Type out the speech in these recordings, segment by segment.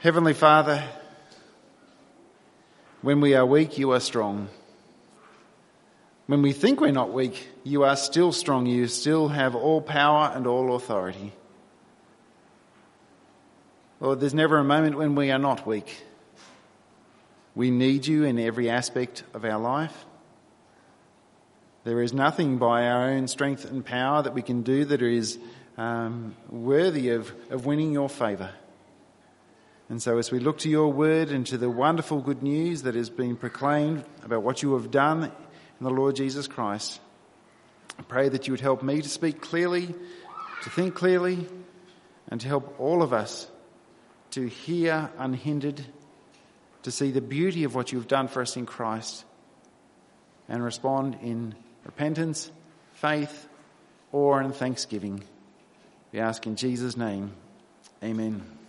Heavenly Father, when we are weak, you are strong. When we think we're not weak, you are still strong. You still have all power and all authority. Lord, there's never a moment when we are not weak. We need you in every aspect of our life. There is nothing by our own strength and power that we can do that is um, worthy of, of winning your favour. And so, as we look to your word and to the wonderful good news that has been proclaimed about what you have done in the Lord Jesus Christ, I pray that you would help me to speak clearly, to think clearly, and to help all of us to hear unhindered, to see the beauty of what you've done for us in Christ, and respond in repentance, faith, awe, and thanksgiving. We ask in Jesus' name. Amen.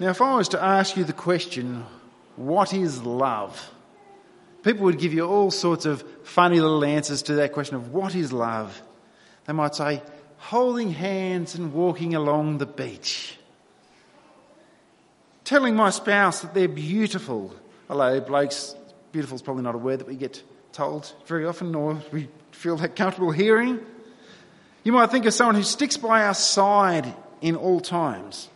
Now, if I was to ask you the question, what is love? People would give you all sorts of funny little answers to that question of what is love? They might say, holding hands and walking along the beach. Telling my spouse that they're beautiful. Although blokes, beautiful is probably not a word that we get told very often or we feel that comfortable hearing. You might think of someone who sticks by our side in all times.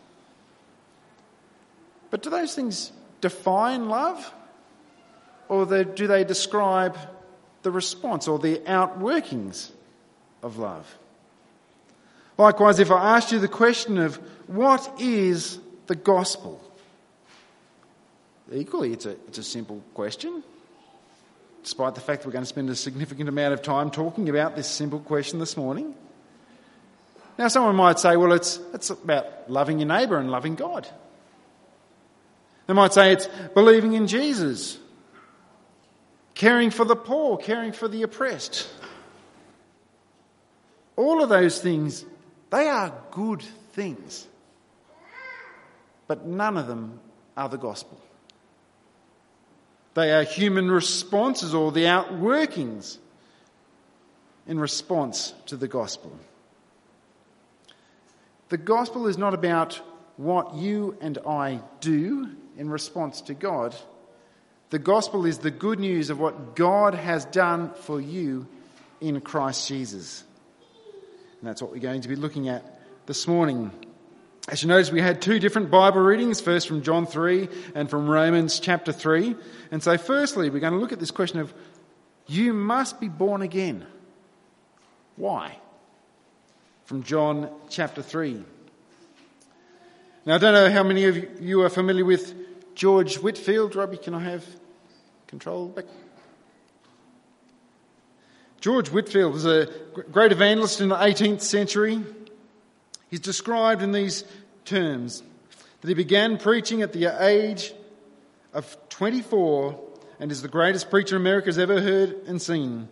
But do those things define love? Or do they describe the response or the outworkings of love? Likewise, if I asked you the question of what is the gospel? Equally, it's a, it's a simple question. Despite the fact we're going to spend a significant amount of time talking about this simple question this morning. Now, someone might say, well, it's, it's about loving your neighbour and loving God. They might say it's believing in Jesus, caring for the poor, caring for the oppressed. All of those things, they are good things. But none of them are the gospel. They are human responses or the outworkings in response to the gospel. The gospel is not about what you and I do in response to God. The gospel is the good news of what God has done for you in Christ Jesus. And that's what we're going to be looking at this morning. As you notice, we had two different Bible readings, first from John 3 and from Romans chapter 3. And so, firstly, we're going to look at this question of you must be born again. Why? From John chapter 3. Now, I don't know how many of you are familiar with George Whitefield. Robbie, can I have control back? George Whitefield was a great evangelist in the 18th century. He's described in these terms that he began preaching at the age of 24 and is the greatest preacher America has ever heard and seen.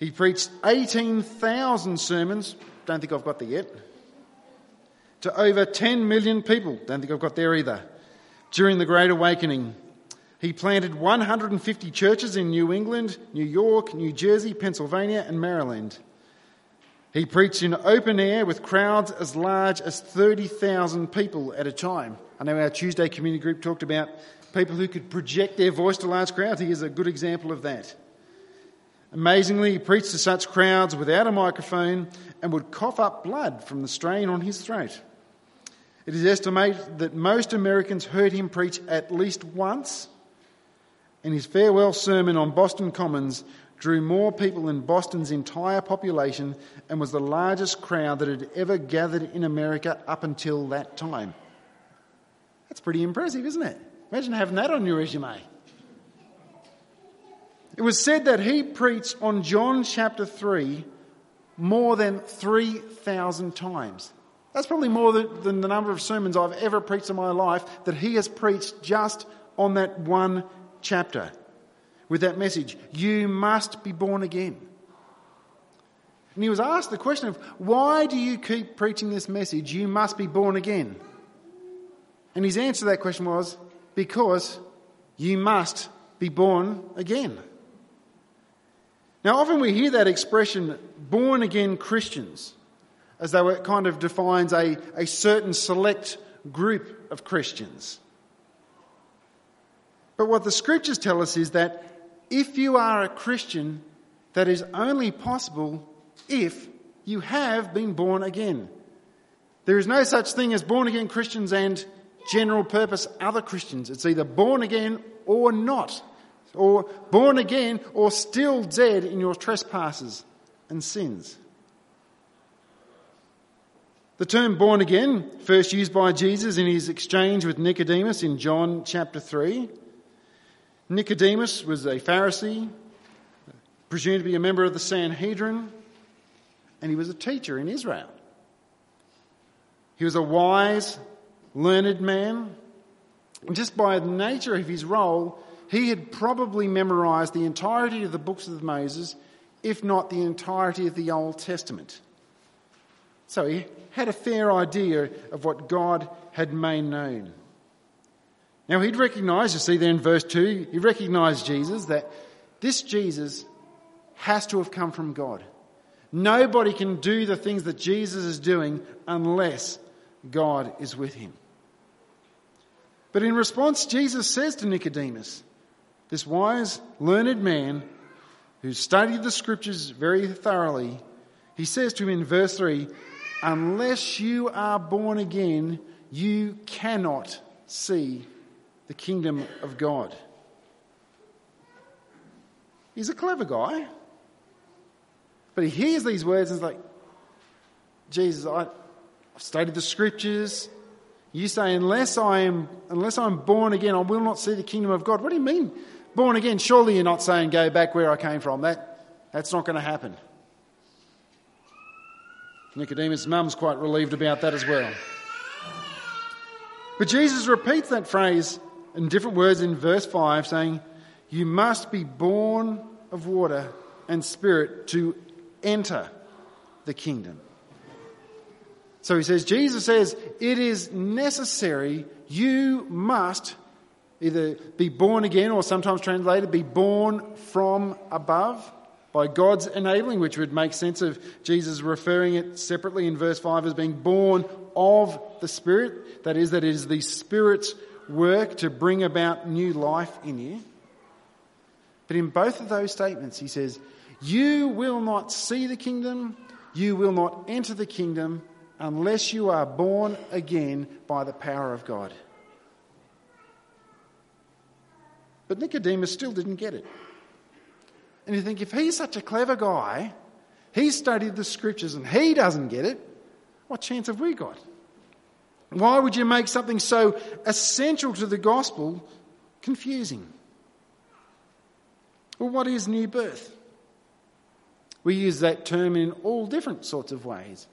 He preached 18,000 sermons. Don't think I've got there yet to over 10 million people. Don't think I've got there either. During the Great Awakening, he planted 150 churches in New England, New York, New Jersey, Pennsylvania, and Maryland. He preached in open air with crowds as large as 30,000 people at a time. I know our Tuesday community group talked about people who could project their voice to large crowds. He is a good example of that. Amazingly, he preached to such crowds without a microphone and would cough up blood from the strain on his throat. It is estimated that most Americans heard him preach at least once, and his farewell sermon on Boston Commons drew more people than Boston's entire population and was the largest crowd that had ever gathered in America up until that time. That's pretty impressive, isn't it? Imagine having that on your resume. It was said that he preached on John chapter 3 more than 3,000 times. That's probably more than the number of sermons I've ever preached in my life that he has preached just on that one chapter with that message. You must be born again. And he was asked the question of, why do you keep preaching this message? You must be born again. And his answer to that question was, because you must be born again. Now, often we hear that expression, born again Christians as though it kind of defines a, a certain select group of Christians. But what the scriptures tell us is that if you are a Christian, that is only possible if you have been born again. There is no such thing as born again Christians and general purpose other Christians. It's either born again or not, or born again or still dead in your trespasses and sins. The term born again, first used by Jesus in his exchange with Nicodemus in John chapter 3. Nicodemus was a Pharisee, presumed to be a member of the Sanhedrin, and he was a teacher in Israel. He was a wise, learned man. And just by the nature of his role, he had probably memorized the entirety of the books of Moses, if not the entirety of the Old Testament. So he had a fair idea of what God had made known. Now he'd recognise, you see there in verse 2, he recognised Jesus, that this Jesus has to have come from God. Nobody can do the things that Jesus is doing unless God is with him. But in response, Jesus says to Nicodemus, this wise, learned man who studied the scriptures very thoroughly, he says to him in verse 3 Unless you are born again, you cannot see the kingdom of God. He's a clever guy. But he hears these words and is like, Jesus, I, I've studied the scriptures. You say, unless I am, unless I'm born again, I will not see the kingdom of God. What do you mean, born again? Surely you're not saying go back where I came from. That, that's not going to happen. Nicodemus' mum's quite relieved about that as well. But Jesus repeats that phrase in different words in verse 5, saying, You must be born of water and spirit to enter the kingdom. So he says, Jesus says, it is necessary, you must either be born again or sometimes translated, be born from above by God's enabling, which would make sense of Jesus referring it separately in verse 5 as being born of the Spirit. That is, that it is the Spirit's work to bring about new life in you. But in both of those statements, he says, You will not see the kingdom, you will not enter the kingdom unless you are born again by the power of God. But Nicodemus still didn't get it. And you think, if he's such a clever guy, he studied the scriptures and he doesn't get it, what chance have we got? Why would you make something so essential to the gospel confusing? Well, what is new birth? We use that term in all different sorts of ways.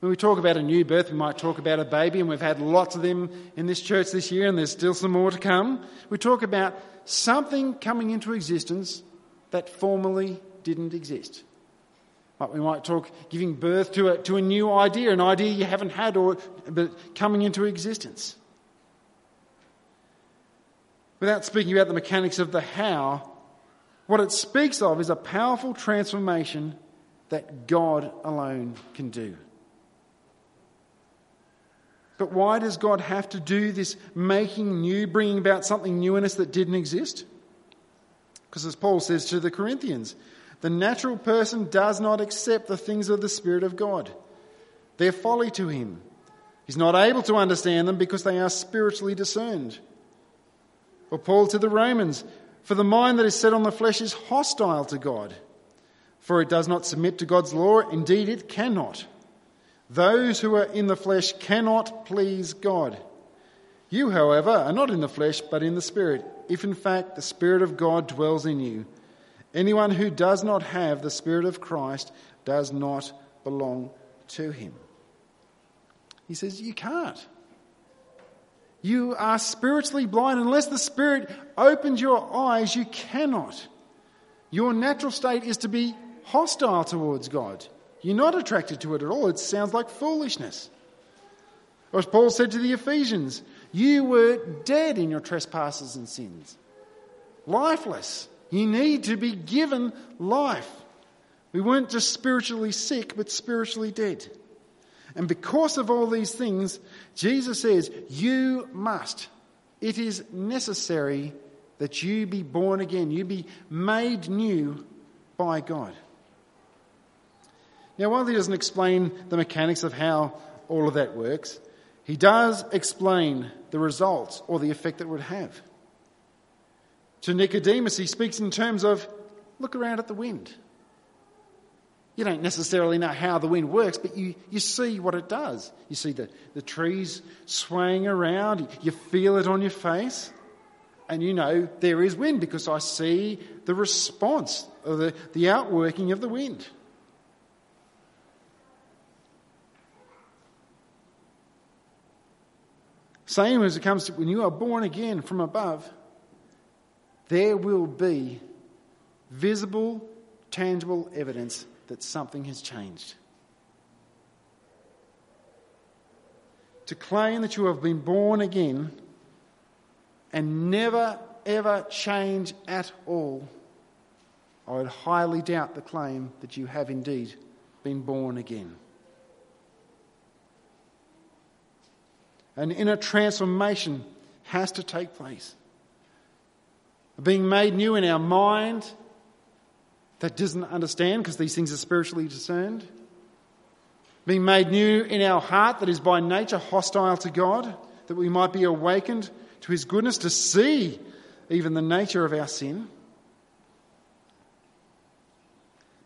When we talk about a new birth, we might talk about a baby, and we've had lots of them in this church this year, and there's still some more to come. We talk about something coming into existence that formerly didn't exist. Like we might talk giving birth to a, to a new idea, an idea you haven't had, or but coming into existence. Without speaking about the mechanics of the how, what it speaks of is a powerful transformation that God alone can do. But why does God have to do this making new, bringing about something new in us that didn't exist? Because as Paul says to the Corinthians, the natural person does not accept the things of the Spirit of God. They're folly to him. He's not able to understand them because they are spiritually discerned. Or Paul to the Romans, for the mind that is set on the flesh is hostile to God, for it does not submit to God's law. Indeed, it cannot. Those who are in the flesh cannot please God. You, however, are not in the flesh, but in the Spirit, if in fact the Spirit of God dwells in you. Anyone who does not have the Spirit of Christ does not belong to him. He says, You can't. You are spiritually blind. Unless the Spirit opens your eyes, you cannot. Your natural state is to be hostile towards God. You're not attracted to it at all. It sounds like foolishness. As Paul said to the Ephesians, you were dead in your trespasses and sins, lifeless. You need to be given life. We weren't just spiritually sick, but spiritually dead. And because of all these things, Jesus says, You must. It is necessary that you be born again, you be made new by God. Now, while he doesn't explain the mechanics of how all of that works, he does explain the results or the effect it would have. To Nicodemus, he speaks in terms of look around at the wind. You don't necessarily know how the wind works, but you, you see what it does. You see the, the trees swaying around, you feel it on your face, and you know there is wind because I see the response or the, the outworking of the wind. Same as it comes to when you are born again from above, there will be visible, tangible evidence that something has changed. To claim that you have been born again and never ever change at all, I would highly doubt the claim that you have indeed been born again. An inner transformation has to take place. Being made new in our mind that doesn't understand because these things are spiritually discerned. Being made new in our heart that is by nature hostile to God, that we might be awakened to His goodness to see even the nature of our sin.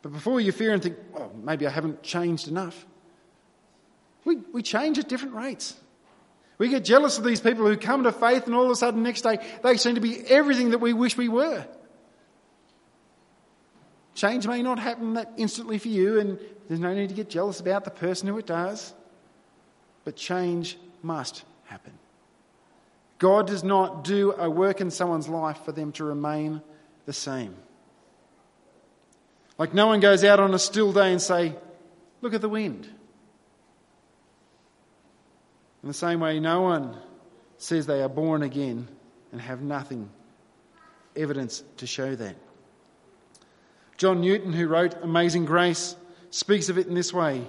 But before you fear and think, oh, maybe I haven't changed enough, we, we change at different rates. We get jealous of these people who come to faith and all of a sudden next day they seem to be everything that we wish we were. Change may not happen that instantly for you, and there's no need to get jealous about the person who it does, but change must happen. God does not do a work in someone's life for them to remain the same. Like no one goes out on a still day and say, Look at the wind. In the same way, no one says they are born again and have nothing evidence to show that. John Newton, who wrote Amazing Grace, speaks of it in this way.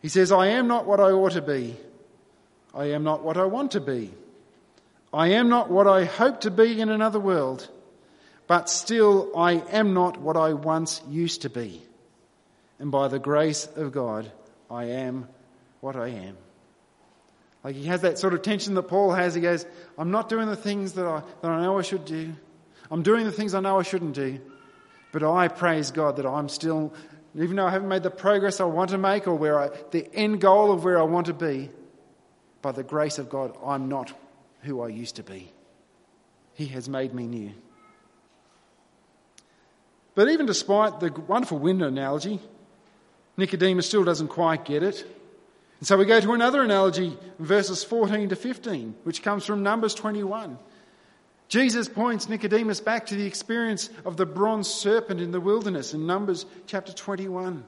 He says, I am not what I ought to be. I am not what I want to be. I am not what I hope to be in another world, but still I am not what I once used to be. And by the grace of God, I am what I am. Like he has that sort of tension that Paul has. He goes, I'm not doing the things that I, that I know I should do. I'm doing the things I know I shouldn't do. But I praise God that I'm still, even though I haven't made the progress I want to make or where I, the end goal of where I want to be, by the grace of God, I'm not who I used to be. He has made me new. But even despite the wonderful window analogy, Nicodemus still doesn't quite get it. And so we go to another analogy, verses 14 to 15, which comes from Numbers 21. Jesus points Nicodemus back to the experience of the bronze serpent in the wilderness in Numbers chapter 21.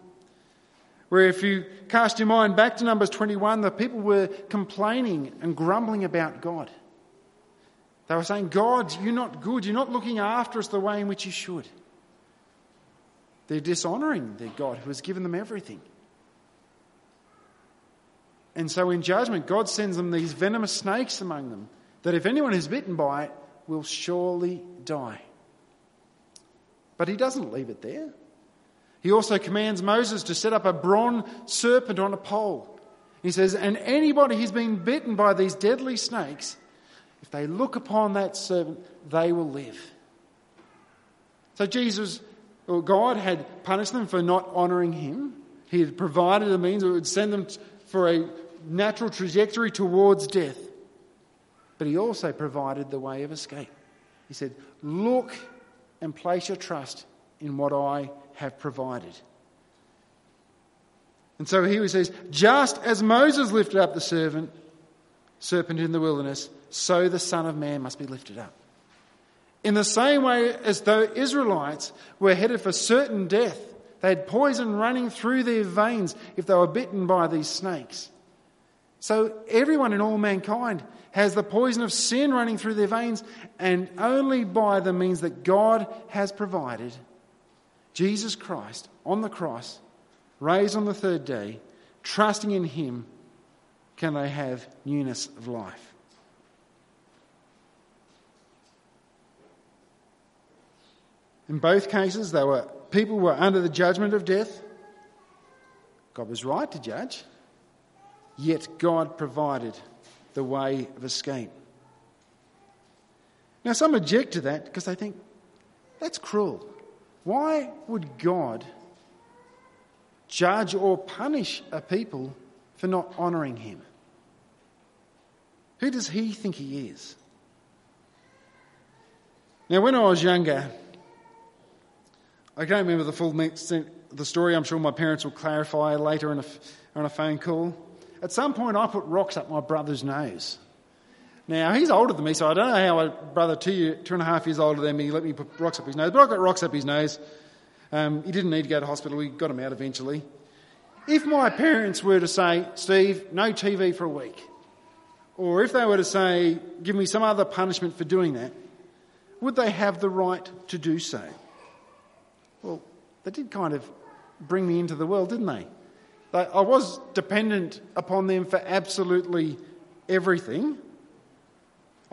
Where, if you cast your mind back to Numbers 21, the people were complaining and grumbling about God. They were saying, God, you're not good. You're not looking after us the way in which you should. They're dishonoring their God who has given them everything. And so in judgment, God sends them these venomous snakes among them that if anyone is bitten by it, will surely die. But he doesn't leave it there. He also commands Moses to set up a bronze serpent on a pole. He says, And anybody who's been bitten by these deadly snakes, if they look upon that serpent, they will live. So Jesus, or God, had punished them for not honouring him. He had provided a means that would send them for a natural trajectory towards death. But he also provided the way of escape. He said, Look and place your trust in what I have provided. And so here he says, Just as Moses lifted up the servant, serpent in the wilderness, so the Son of Man must be lifted up. In the same way as though Israelites were headed for certain death, they had poison running through their veins if they were bitten by these snakes. So everyone in all mankind has the poison of sin running through their veins, and only by the means that God has provided, Jesus Christ on the cross, raised on the third day, trusting in Him, can they have newness of life. In both cases, they were, people were under the judgment of death. God was right to judge, yet God provided the way of escape. Now, some object to that because they think that's cruel. Why would God judge or punish a people for not honouring him? Who does he think he is? Now, when I was younger, I can't remember the full extent of the story. I'm sure my parents will clarify later on a, on a phone call. At some point, I put rocks up my brother's nose. Now, he's older than me, so I don't know how a brother, two, two and a half years older than me, let me put rocks up his nose. But I got rocks up his nose. Um, he didn't need to go to hospital. We got him out eventually. If my parents were to say, Steve, no TV for a week, or if they were to say, give me some other punishment for doing that, would they have the right to do so? Well, they did kind of bring me into the world, didn't they? I was dependent upon them for absolutely everything.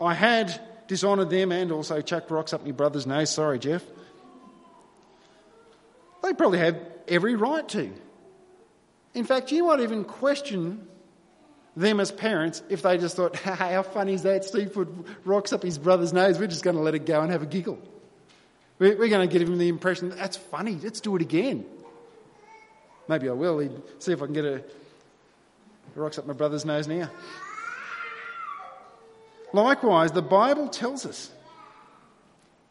I had dishonoured them and also chucked rocks up my brother's nose. Sorry, Jeff. They probably had every right to. In fact, you might even question them as parents if they just thought, hey, how funny is that? Steve put rocks up his brother's nose. We're just going to let it go and have a giggle. We're going to give him the impression that that's funny. Let's do it again. Maybe I will. He'd See if I can get a rocks up my brother's nose now. Likewise, the Bible tells us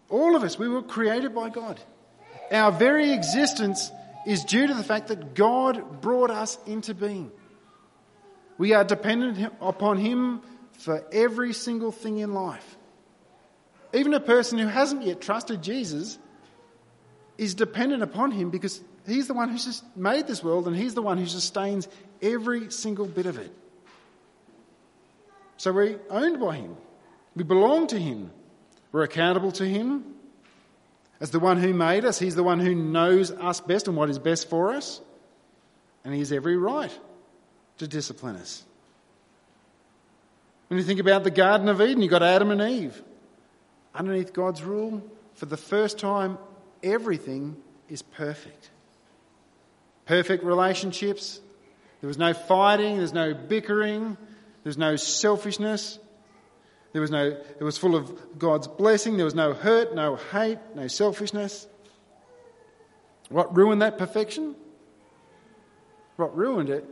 all of us, we were created by God. Our very existence is due to the fact that God brought us into being. We are dependent upon Him for every single thing in life. Even a person who hasn't yet trusted Jesus is dependent upon Him because He's the one who's just made this world and He's the one who sustains every single bit of it. So we're owned by Him, we belong to Him, we're accountable to Him. As the one who made us, He's the one who knows us best and what is best for us. And He has every right to discipline us. When you think about the Garden of Eden, you've got Adam and Eve. Underneath God's rule, for the first time, everything is perfect. Perfect relationships. There was no fighting, there's no bickering, there's no selfishness, there was no, it was full of God's blessing. There was no hurt, no hate, no selfishness. What ruined that perfection? What ruined it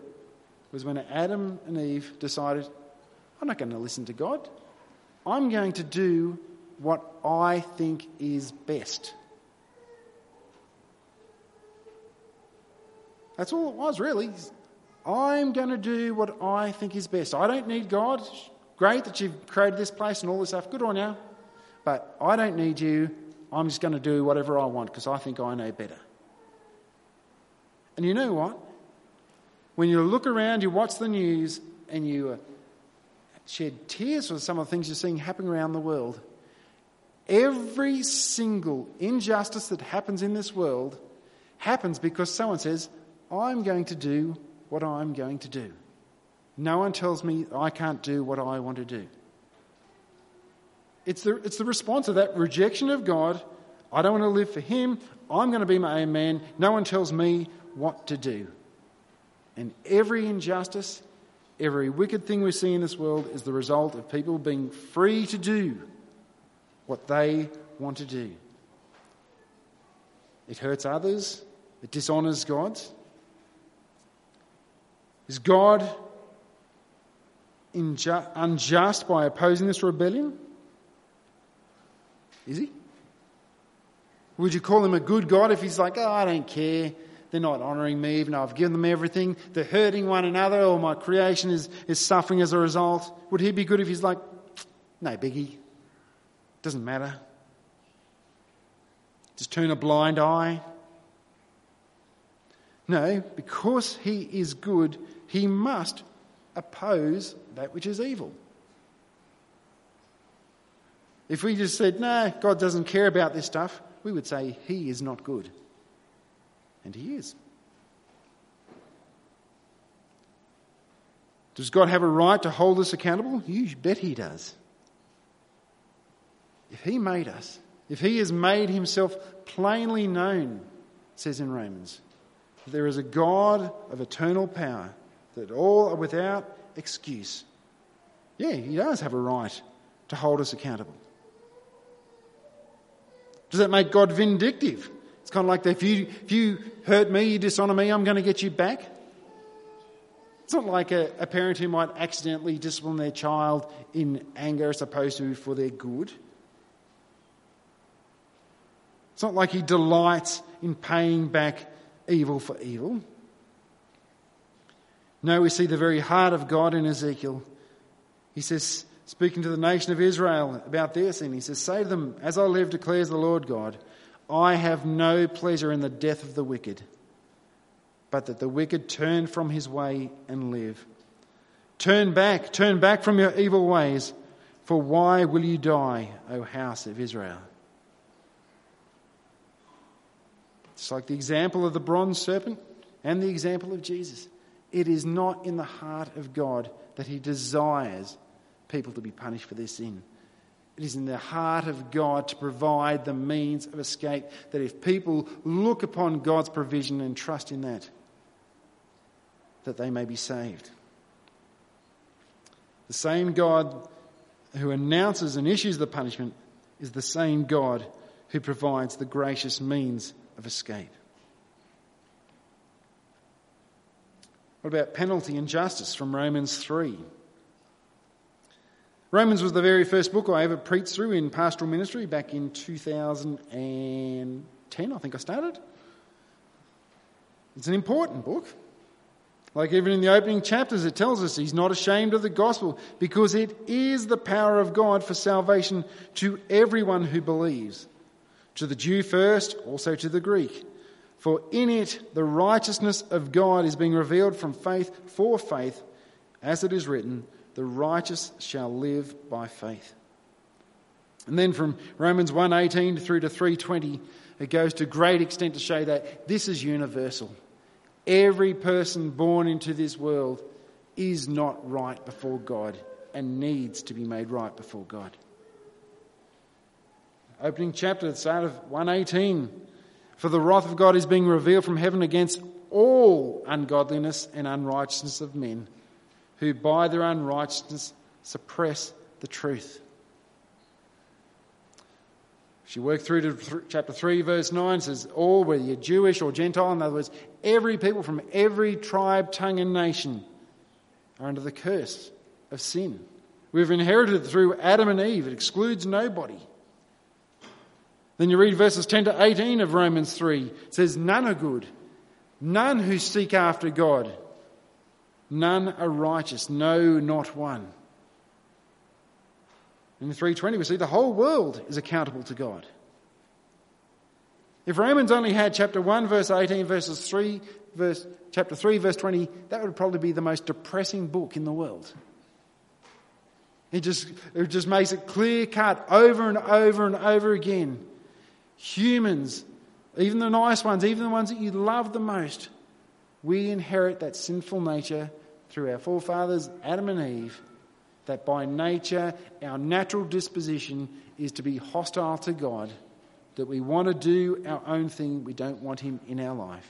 was when Adam and Eve decided, I'm not going to listen to God. I'm going to do what I think is best. That's all it was, really. I'm going to do what I think is best. I don't need God. Great that you've created this place and all this stuff. Good on you. But I don't need you. I'm just going to do whatever I want because I think I know better. And you know what? When you look around, you watch the news, and you uh, shed tears for some of the things you're seeing happening around the world, every single injustice that happens in this world happens because someone says, I'm going to do what I'm going to do. No one tells me I can't do what I want to do. It's the, it's the response of that rejection of God. I don't want to live for Him. I'm going to be my own man. No one tells me what to do. And every injustice, every wicked thing we see in this world is the result of people being free to do what they want to do. It hurts others, it dishonours God. Is God unjust by opposing this rebellion? Is he? Would you call him a good God if he's like, oh, I don't care. They're not honouring me, even though I've given them everything. They're hurting one another, or my creation is, is suffering as a result. Would he be good if he's like, no biggie? Doesn't matter. Just turn a blind eye. No, because he is good, he must oppose that which is evil. If we just said, no, God doesn't care about this stuff, we would say he is not good. And he is. Does God have a right to hold us accountable? You bet He does. If He made us, if He has made Himself plainly known, says in Romans, there is a God of eternal power, that all are without excuse. Yeah, He does have a right to hold us accountable. Does that make God vindictive? It's kind of like if you, if you hurt me, you dishonour me, I'm going to get you back. It's not like a, a parent who might accidentally discipline their child in anger as opposed to for their good. It's not like he delights in paying back evil for evil. No, we see the very heart of God in Ezekiel. He says, speaking to the nation of Israel about this, and he says, Say to them, As I live, declares the Lord God, I have no pleasure in the death of the wicked, but that the wicked turn from his way and live. Turn back, turn back from your evil ways, for why will you die, O house of Israel? It's like the example of the bronze serpent and the example of Jesus. It is not in the heart of God that he desires people to be punished for their sin. It is in the heart of God to provide the means of escape that if people look upon God's provision and trust in that, that they may be saved. The same God who announces and issues the punishment is the same God who provides the gracious means of escape. What about penalty and justice from Romans 3? Romans was the very first book I ever preached through in pastoral ministry back in 2010, I think I started. It's an important book. Like even in the opening chapters, it tells us he's not ashamed of the gospel because it is the power of God for salvation to everyone who believes. To the Jew first, also to the Greek. For in it the righteousness of God is being revealed from faith for faith, as it is written, the righteous shall live by faith. And then from Romans 1:18 through to 3:20 it goes to great extent to show that this is universal. Every person born into this world is not right before God and needs to be made right before God. Opening chapter the start of 118 for the wrath of God is being revealed from heaven against all ungodliness and unrighteousness of men who by their unrighteousness suppress the truth. She worked through to chapter 3, verse 9, says, All, whether you're Jewish or Gentile, in other words, every people from every tribe, tongue, and nation are under the curse of sin. We've inherited it through Adam and Eve. It excludes nobody. Then you read verses 10 to 18 of Romans 3. It says, None are good, none who seek after God. None are righteous, no, not one. In 320, we see the whole world is accountable to God. If Romans only had chapter 1, verse 18, verses 3, verse, chapter 3, verse 20, that would probably be the most depressing book in the world. It just, it just makes it clear cut over and over and over again. Humans, even the nice ones, even the ones that you love the most, we inherit that sinful nature through our forefathers, Adam and Eve, that by nature our natural disposition is to be hostile to God, that we want to do our own thing, we don't want Him in our life.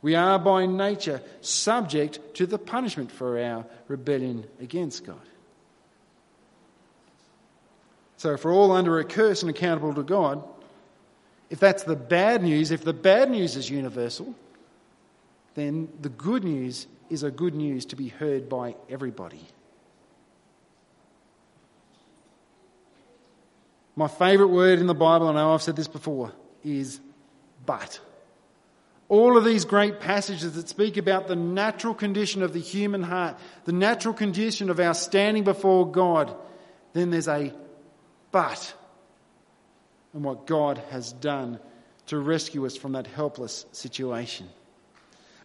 We are by nature subject to the punishment for our rebellion against God. So, if we're all under a curse and accountable to God, if that's the bad news, if the bad news is universal, then the good news is a good news to be heard by everybody. My favourite word in the Bible, I know I've said this before, is but. All of these great passages that speak about the natural condition of the human heart, the natural condition of our standing before God, then there's a but and what God has done to rescue us from that helpless situation.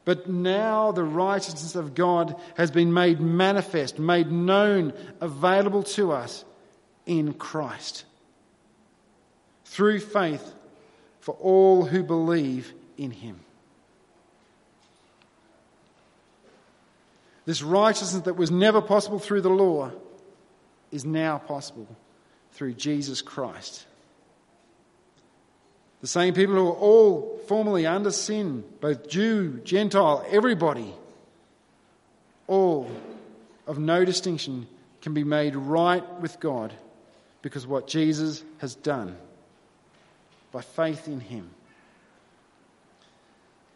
But now the righteousness of God has been made manifest, made known, available to us in Christ. Through faith for all who believe in him. This righteousness that was never possible through the law is now possible through Jesus Christ. The same people who were all formerly under sin, both Jew, Gentile, everybody, all of no distinction can be made right with God because what Jesus has done by faith in Him.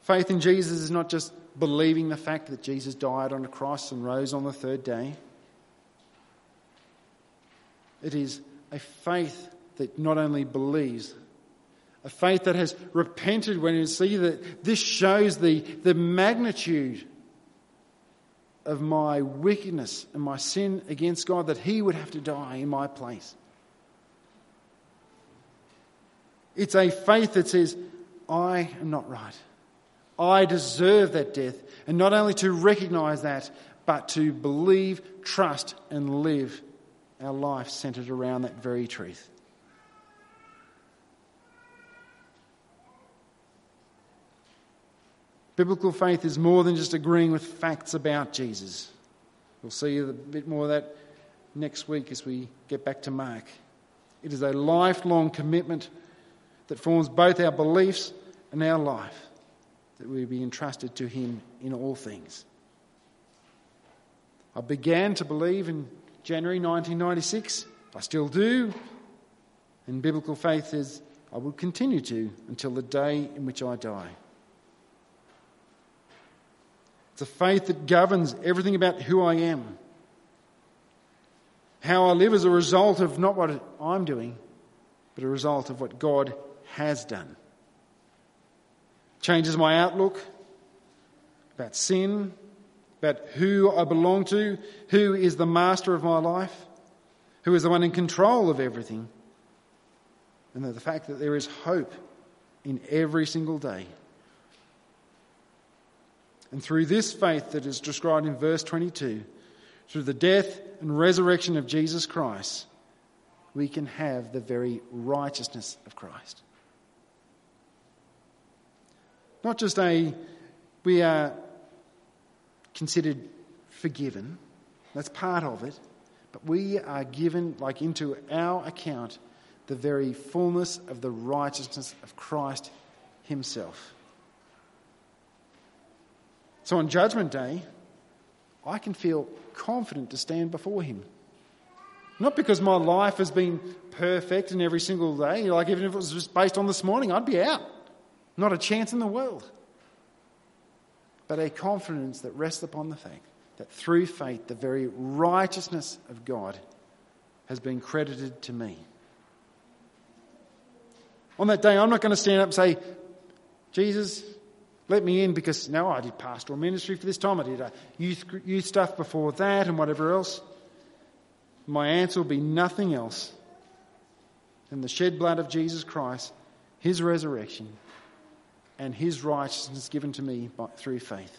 Faith in Jesus is not just believing the fact that Jesus died on a cross and rose on the third day. It is a faith that not only believes, a faith that has repented when you see that this shows the, the magnitude of my wickedness and my sin against God, that He would have to die in my place. It's a faith that says, I am not right. I deserve that death. And not only to recognize that, but to believe, trust, and live our life centered around that very truth. Biblical faith is more than just agreeing with facts about Jesus. We'll see a bit more of that next week as we get back to Mark. It is a lifelong commitment that forms both our beliefs and our life, that we be entrusted to Him in all things. I began to believe in January 1996. I still do. And biblical faith is I will continue to until the day in which I die. It's a faith that governs everything about who I am. How I live as a result of not what I'm doing, but a result of what God has done. Changes my outlook about sin, about who I belong to, who is the master of my life, who is the one in control of everything, and the fact that there is hope in every single day. And through this faith that is described in verse 22, through the death and resurrection of Jesus Christ, we can have the very righteousness of Christ. Not just a, we are considered forgiven. That's part of it. But we are given, like, into our account, the very fullness of the righteousness of Christ Himself. So on Judgment Day, I can feel confident to stand before Him. Not because my life has been perfect in every single day, like even if it was just based on this morning, I'd be out. Not a chance in the world but a confidence that rests upon the fact that through faith, the very righteousness of God has been credited to me. On that day, I'm not going to stand up and say, Jesus, let me in because now I did pastoral ministry for this time. I did uh, youth, youth stuff before that and whatever else. My answer will be nothing else than the shed blood of Jesus Christ, his resurrection, and his righteousness given to me by, through faith.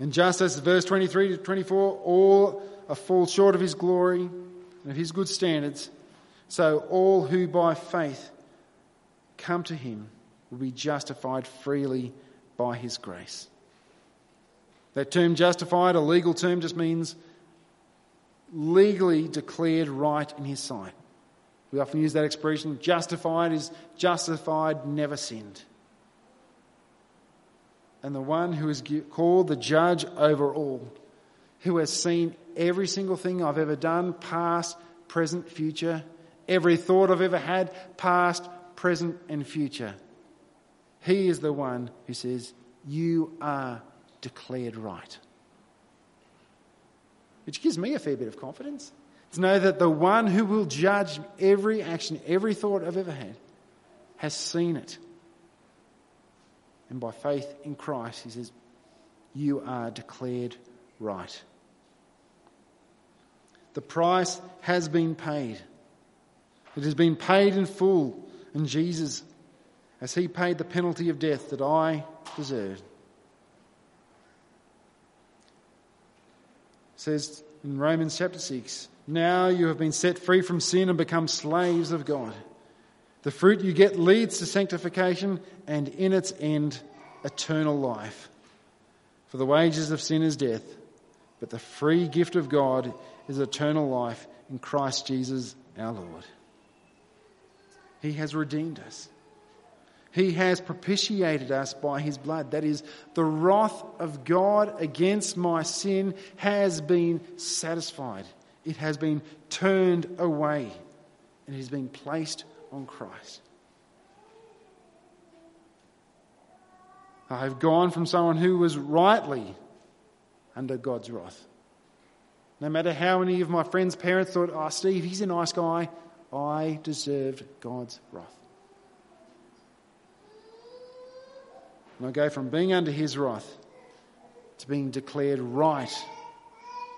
And just as verse 23 to 24, all are fall short of his glory and of his good standards, so all who by faith come to him will be justified freely by his grace. That term justified, a legal term, just means legally declared right in his sight. We often use that expression justified is justified, never sinned. And the one who is called the judge over all, who has seen every single thing I've ever done, past, present, future, every thought I've ever had, past, present, and future. He is the one who says, You are declared right. Which gives me a fair bit of confidence to know that the one who will judge every action, every thought I've ever had, has seen it. And by faith in Christ, he says, You are declared right. The price has been paid. It has been paid in full. And Jesus, as he paid the penalty of death that I deserved, It says in Romans chapter 6 now you have been set free from sin and become slaves of God. The fruit you get leads to sanctification and in its end, eternal life. For the wages of sin is death, but the free gift of God is eternal life in Christ Jesus our Lord. He has redeemed us. He has propitiated us by his blood. That is, the wrath of God against my sin has been satisfied. It has been turned away and it has been placed on Christ. I have gone from someone who was rightly under God's wrath. No matter how many of my friends' parents thought, oh, Steve, he's a nice guy, I deserved God's wrath. And I go from being under his wrath to being declared right,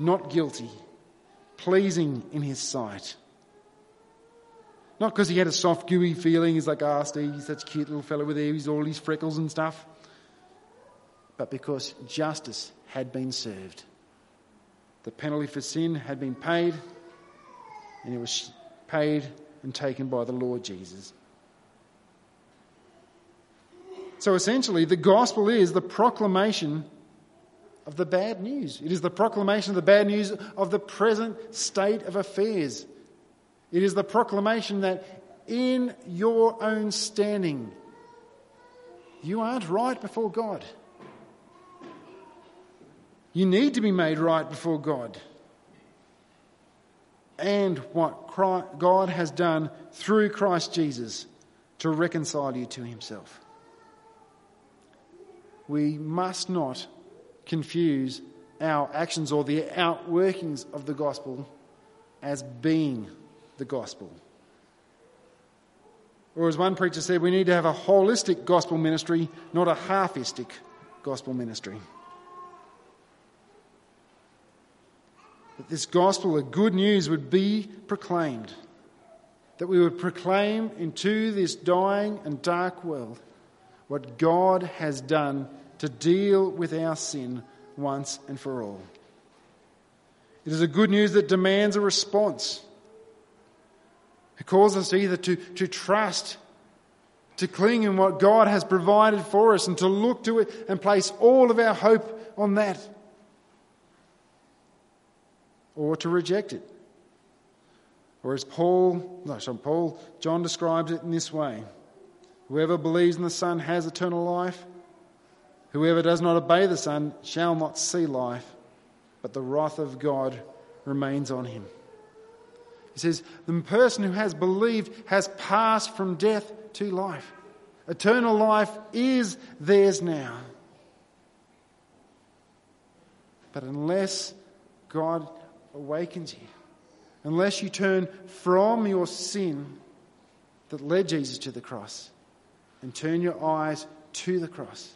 not guilty, pleasing in his sight. Not because he had a soft, gooey feeling, he's like, ah, oh, he's such a cute little fellow with he's all these freckles and stuff, but because justice had been served. The penalty for sin had been paid, and it was paid and taken by the Lord Jesus. So essentially, the gospel is the proclamation of the bad news. It is the proclamation of the bad news of the present state of affairs. It is the proclamation that in your own standing, you aren't right before God. You need to be made right before God. And what God has done through Christ Jesus to reconcile you to himself. We must not confuse our actions or the outworkings of the gospel as being the gospel. Or, as one preacher said, we need to have a holistic gospel ministry, not a halfistic gospel ministry. That this gospel of good news would be proclaimed, that we would proclaim into this dying and dark world what God has done to deal with our sin once and for all. It is a good news that demands a response. It calls us either to, to trust, to cling in what God has provided for us, and to look to it and place all of our hope on that, or to reject it. Or as Paul, no, Paul, John describes it in this way Whoever believes in the Son has eternal life. Whoever does not obey the Son shall not see life, but the wrath of God remains on him. He says, The person who has believed has passed from death to life. Eternal life is theirs now. But unless God awakens you, unless you turn from your sin that led Jesus to the cross and turn your eyes to the cross,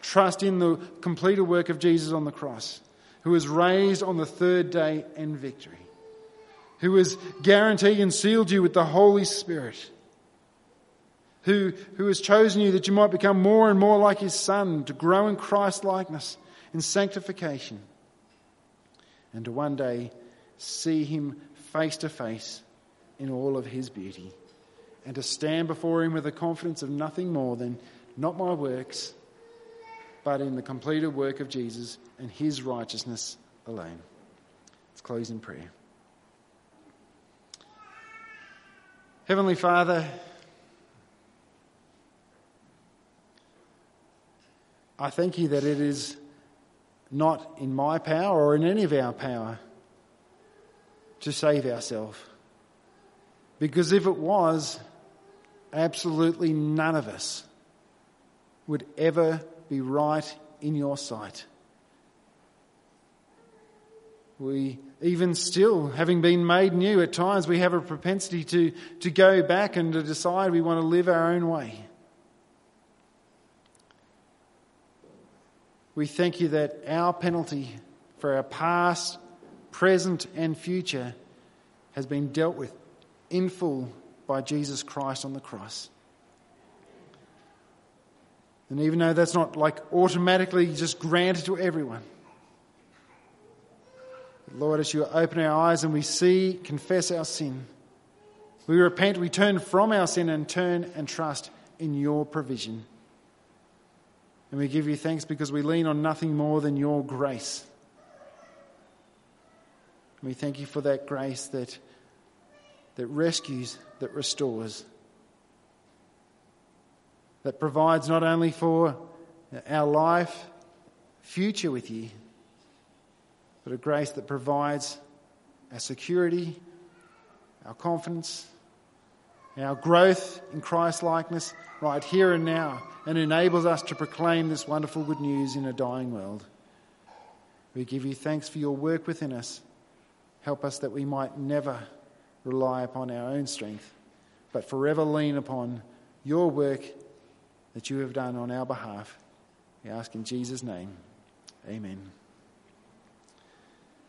trust in the completed work of Jesus on the cross, who was raised on the third day in victory who has guaranteed and sealed you with the Holy Spirit, who, who has chosen you that you might become more and more like his Son, to grow in Christ likeness, in sanctification, and to one day see him face to face in all of his beauty, and to stand before him with the confidence of nothing more than not my works, but in the completed work of Jesus and his righteousness alone. Let's close in prayer. Heavenly Father, I thank you that it is not in my power or in any of our power to save ourselves. Because if it was, absolutely none of us would ever be right in your sight. We, even still, having been made new, at times we have a propensity to, to go back and to decide we want to live our own way. We thank you that our penalty for our past, present, and future has been dealt with in full by Jesus Christ on the cross. And even though that's not like automatically just granted to everyone, Lord, as you open our eyes and we see, confess our sin, we repent, we turn from our sin and turn and trust in your provision. And we give you thanks because we lean on nothing more than your grace. We thank you for that grace that, that rescues, that restores, that provides not only for our life, future with you, but a grace that provides our security, our confidence, our growth in Christ likeness right here and now, and enables us to proclaim this wonderful good news in a dying world. We give you thanks for your work within us. Help us that we might never rely upon our own strength, but forever lean upon your work that you have done on our behalf. We ask in Jesus' name. Amen.